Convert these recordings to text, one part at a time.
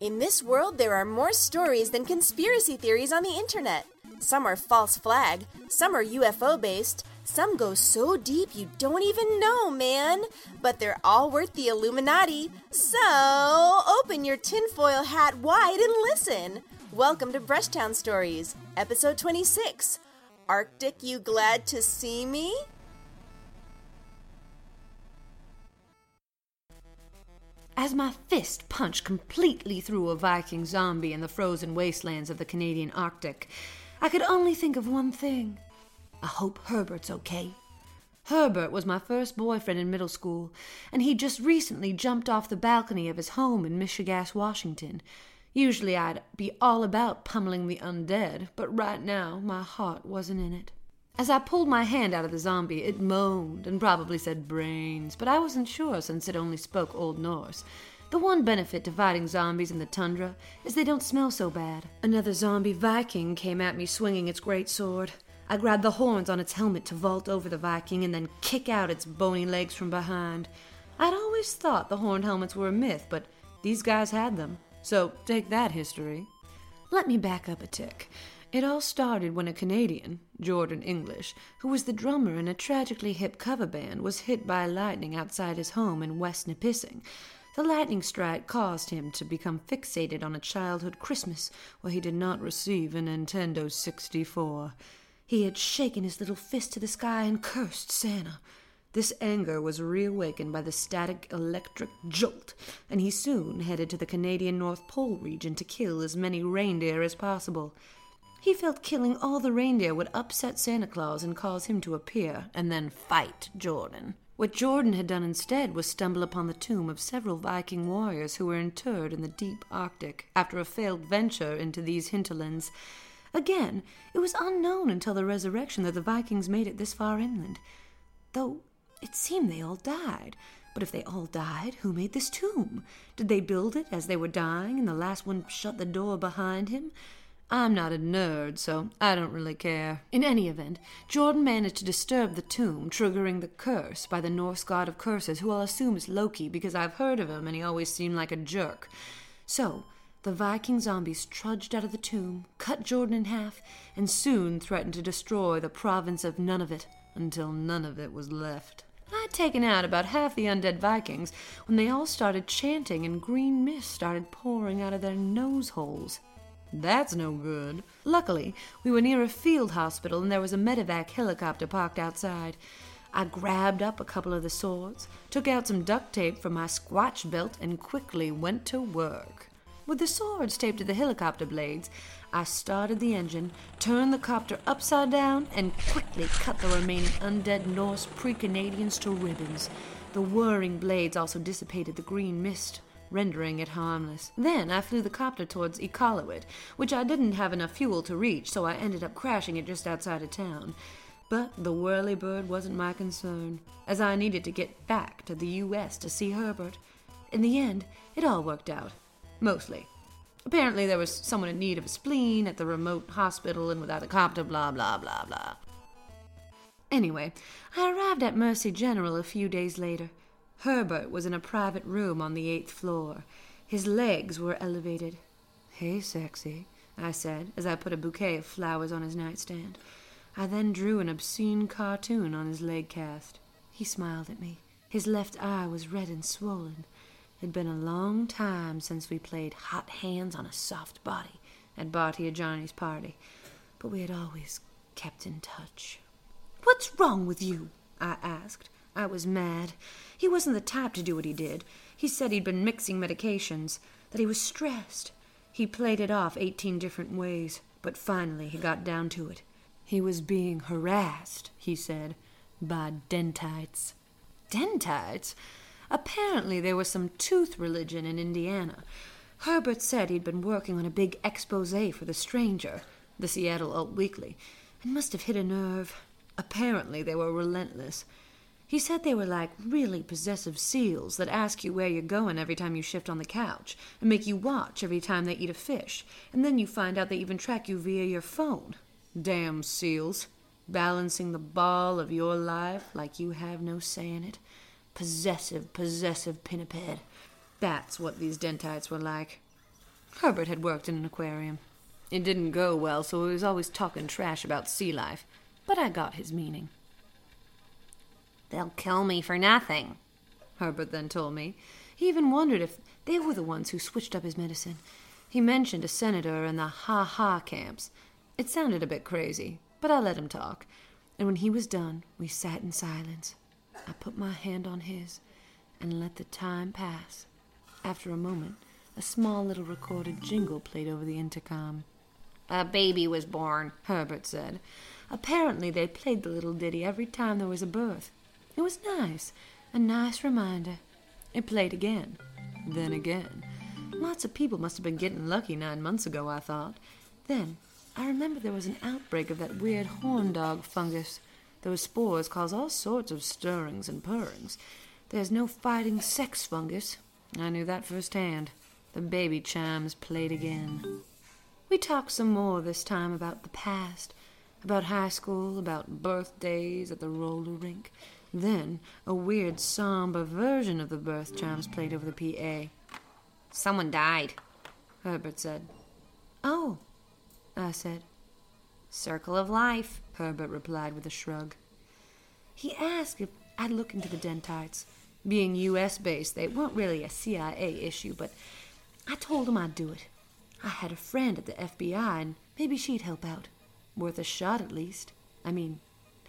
In this world, there are more stories than conspiracy theories on the internet. Some are false flag, some are UFO based, some go so deep you don't even know, man. But they're all worth the Illuminati. So open your tinfoil hat wide and listen. Welcome to Brushtown Stories, episode 26. Arctic, you glad to see me? As my fist punched completely through a Viking zombie in the frozen wastelands of the Canadian Arctic, I could only think of one thing. I hope Herbert's okay. Herbert was my first boyfriend in middle school, and he'd just recently jumped off the balcony of his home in Michigas, Washington. Usually I'd be all about pummeling the undead, but right now my heart wasn't in it. As I pulled my hand out of the zombie, it moaned and probably said brains, but I wasn't sure since it only spoke Old Norse. The one benefit to fighting zombies in the tundra is they don't smell so bad. Another zombie Viking came at me swinging its great sword. I grabbed the horns on its helmet to vault over the Viking and then kick out its bony legs from behind. I'd always thought the horned helmets were a myth, but these guys had them. So take that, history. Let me back up a tick. It all started when a Canadian, Jordan English, who was the drummer in a tragically hip cover band, was hit by lightning outside his home in West Nipissing. The lightning strike caused him to become fixated on a childhood Christmas where he did not receive a Nintendo 64. He had shaken his little fist to the sky and cursed Santa. This anger was reawakened by the static electric jolt, and he soon headed to the Canadian North Pole region to kill as many reindeer as possible. He felt killing all the reindeer would upset Santa Claus and cause him to appear and then fight Jordan. What Jordan had done instead was stumble upon the tomb of several Viking warriors who were interred in the deep Arctic after a failed venture into these hinterlands. Again, it was unknown until the resurrection that the Vikings made it this far inland, though it seemed they all died. But if they all died, who made this tomb? Did they build it as they were dying and the last one shut the door behind him? I'm not a nerd, so I don't really care. In any event, Jordan managed to disturb the tomb, triggering the curse by the Norse god of curses, who I'll assume is Loki because I've heard of him and he always seemed like a jerk. So, the Viking zombies trudged out of the tomb, cut Jordan in half, and soon threatened to destroy the province of Nunavut until none of it was left. I'd taken out about half the undead Vikings when they all started chanting and green mist started pouring out of their nose holes. That's no good. Luckily, we were near a field hospital and there was a medevac helicopter parked outside. I grabbed up a couple of the swords, took out some duct tape from my squatch belt, and quickly went to work. With the swords taped to the helicopter blades, I started the engine, turned the copter upside down, and quickly cut the remaining undead Norse pre Canadians to ribbons. The whirring blades also dissipated the green mist rendering it harmless. Then I flew the copter towards Iqaluit, which I didn't have enough fuel to reach, so I ended up crashing it just outside of town. But the whirlybird wasn't my concern, as I needed to get back to the U.S. to see Herbert. In the end, it all worked out. Mostly. Apparently, there was someone in need of a spleen at the remote hospital and without a copter, blah, blah, blah, blah. Anyway, I arrived at Mercy General a few days later. Herbert was in a private room on the eighth floor. His legs were elevated. Hey, sexy, I said as I put a bouquet of flowers on his nightstand. I then drew an obscene cartoon on his leg cast. He smiled at me. His left eye was red and swollen. It'd been a long time since we played hot hands on a soft body at Bartia Johnny's party, but we had always kept in touch. What's wrong with you? I asked. I was mad. He wasn't the type to do what he did. He said he'd been mixing medications, that he was stressed. He played it off eighteen different ways, but finally he got down to it. He was being harassed, he said, by dentites. Dentites? Apparently there was some tooth religion in Indiana. Herbert said he'd been working on a big expose for The Stranger, the Seattle Alt Weekly, and must have hit a nerve. Apparently they were relentless. He said they were like really possessive seals that ask you where you're going every time you shift on the couch, and make you watch every time they eat a fish, and then you find out they even track you via your phone. Damn seals. Balancing the ball of your life like you have no say in it possessive, possessive pinniped. That's what these dentites were like. Herbert had worked in an aquarium. It didn't go well, so he was always talking trash about sea life, but I got his meaning. They'll kill me for nothing, Herbert then told me. He even wondered if they were the ones who switched up his medicine. He mentioned a senator and the ha ha camps. It sounded a bit crazy, but I let him talk, and when he was done, we sat in silence. I put my hand on his and let the time pass. After a moment, a small little recorded jingle played over the intercom. A baby was born, Herbert said. Apparently, they played the little ditty every time there was a birth. It was nice, a nice reminder. It played again, then again. Lots of people must have been getting lucky nine months ago, I thought. Then I remember there was an outbreak of that weird horn dog fungus. Those spores cause all sorts of stirrings and purrings. There's no fighting sex fungus. I knew that firsthand. The baby chimes played again. We talked some more this time about the past, about high school, about birthdays at the roller rink. Then a weird, somber version of the birth chimes played over the PA. Someone died, Herbert said. Oh, I said. Circle of life, Herbert replied with a shrug. He asked if I'd look into the Dentites. Being U.S. based, they weren't really a CIA issue, but I told him I'd do it. I had a friend at the FBI, and maybe she'd help out. Worth a shot, at least. I mean,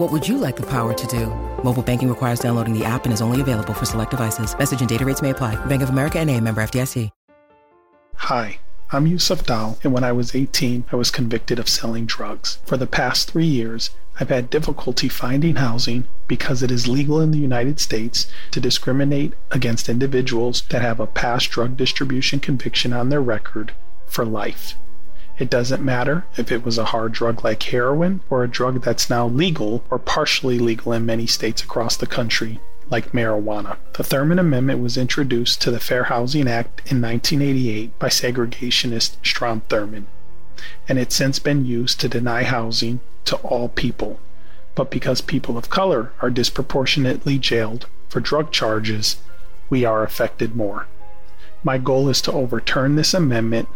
What would you like the power to do? Mobile banking requires downloading the app and is only available for select devices. Message and data rates may apply. Bank of America and a member FDIC. Hi. I'm Yusuf Dal, and when I was 18, I was convicted of selling drugs. For the past three years, I've had difficulty finding housing because it is legal in the United States to discriminate against individuals that have a past drug distribution conviction on their record for life. It doesn't matter if it was a hard drug like heroin or a drug that's now legal or partially legal in many states across the country like marijuana. The Thurmond Amendment was introduced to the Fair Housing Act in 1988 by segregationist Strom Thurmond, and it's since been used to deny housing to all people. But because people of color are disproportionately jailed for drug charges, we are affected more. My goal is to overturn this amendment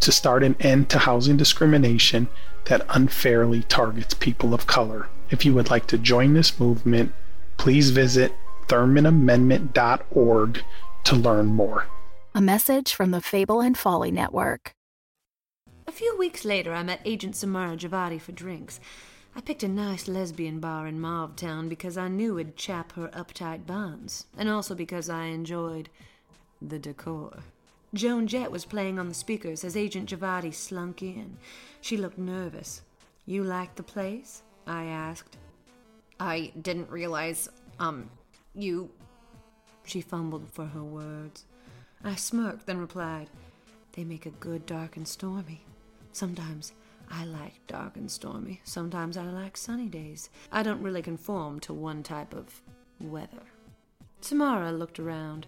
to start an end to housing discrimination that unfairly targets people of color. If you would like to join this movement, please visit ThurmondAmendment.org to learn more. A message from the Fable and Folly Network. A few weeks later, I met Agent Samara Javadi for drinks. I picked a nice lesbian bar in Mauve because I knew it'd chap her uptight bonds, and also because I enjoyed the decor. Joan Jett was playing on the speakers as Agent Javadi slunk in. She looked nervous. You like the place? I asked. I didn't realize, um, you. She fumbled for her words. I smirked, then replied, They make a good dark and stormy. Sometimes I like dark and stormy. Sometimes I like sunny days. I don't really conform to one type of weather. Tamara looked around.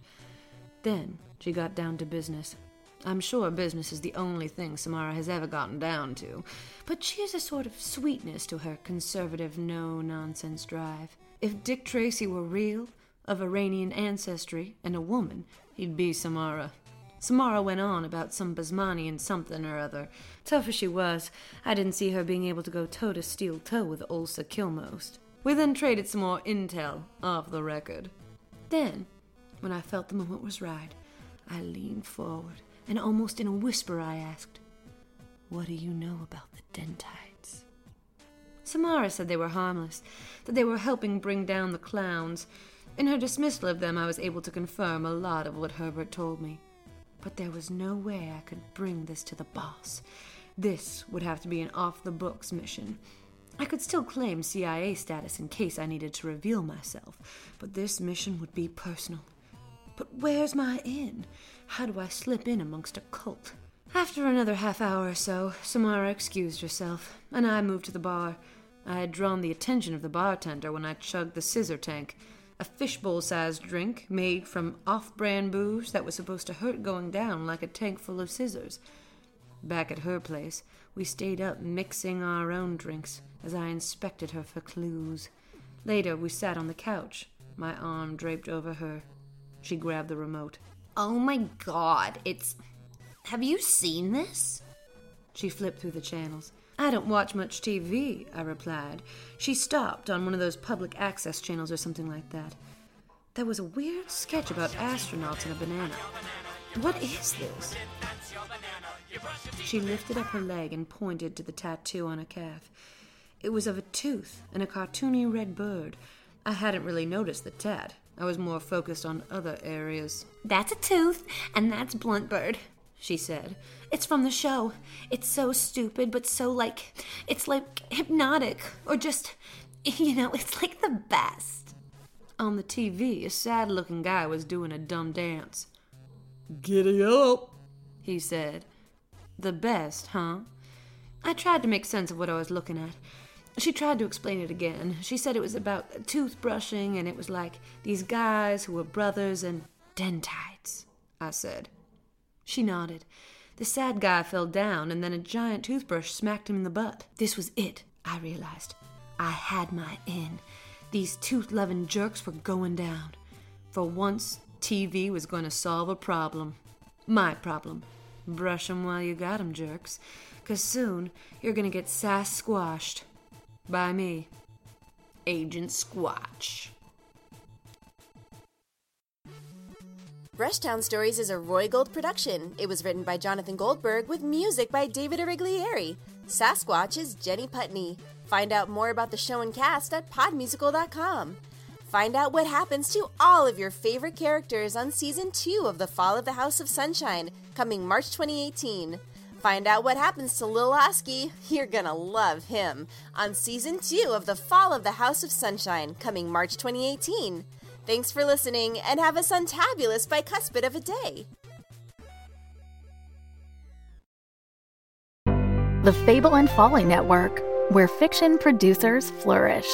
Then she got down to business. I'm sure business is the only thing Samara has ever gotten down to, but she has a sort of sweetness to her conservative, no nonsense drive. If Dick Tracy were real, of Iranian ancestry, and a woman, he'd be Samara. Samara went on about some Basmanian something or other. Tough as she was, I didn't see her being able to go toe to steel toe with Ulsa Kilmost. We then traded some more intel off the record. Then, when I felt the moment was right, I leaned forward and almost in a whisper I asked, What do you know about the Dentites? Samara said they were harmless, that they were helping bring down the clowns. In her dismissal of them, I was able to confirm a lot of what Herbert told me. But there was no way I could bring this to the boss. This would have to be an off the books mission. I could still claim CIA status in case I needed to reveal myself, but this mission would be personal. But where's my in? How do I slip in amongst a cult? After another half hour or so, Samara excused herself, and I moved to the bar. I had drawn the attention of the bartender when I chugged the scissor tank, a fishbowl sized drink made from off brand booze that was supposed to hurt going down like a tank full of scissors. Back at her place, we stayed up mixing our own drinks as I inspected her for clues. Later, we sat on the couch, my arm draped over her. She grabbed the remote. Oh my god, it's. Have you seen this? She flipped through the channels. I don't watch much TV, I replied. She stopped on one of those public access channels or something like that. There was a weird sketch about astronauts and a banana. What is this? She lifted up her leg and pointed to the tattoo on her calf. It was of a tooth and a cartoony red bird. I hadn't really noticed the tat. I was more focused on other areas. That's a tooth, and that's Bluntbird, she said. It's from the show. It's so stupid, but so like. It's like hypnotic, or just. You know, it's like the best. On the TV, a sad looking guy was doing a dumb dance. Giddy up, he said. The best, huh? I tried to make sense of what I was looking at. She tried to explain it again. She said it was about toothbrushing and it was like these guys who were brothers and dentites, I said. She nodded. The sad guy fell down and then a giant toothbrush smacked him in the butt. This was it, I realized. I had my in. These tooth loving jerks were going down. For once, TV was going to solve a problem. My problem. Brush 'em while you got 'em, jerks. 'Cause soon you're going to get sass squashed. By me, Agent Squatch. Brushtown Stories is a Roy Gold production. It was written by Jonathan Goldberg with music by David Origlieri. Sasquatch is Jenny Putney. Find out more about the show and cast at podmusical.com. Find out what happens to all of your favorite characters on season 2 of The Fall of the House of Sunshine, coming March 2018. Find out what happens to Lil Oski. You're gonna love him on season two of The Fall of the House of Sunshine, coming March 2018. Thanks for listening and have a suntabulous bicuspid of a day. The Fable and Folly Network, where fiction producers flourish.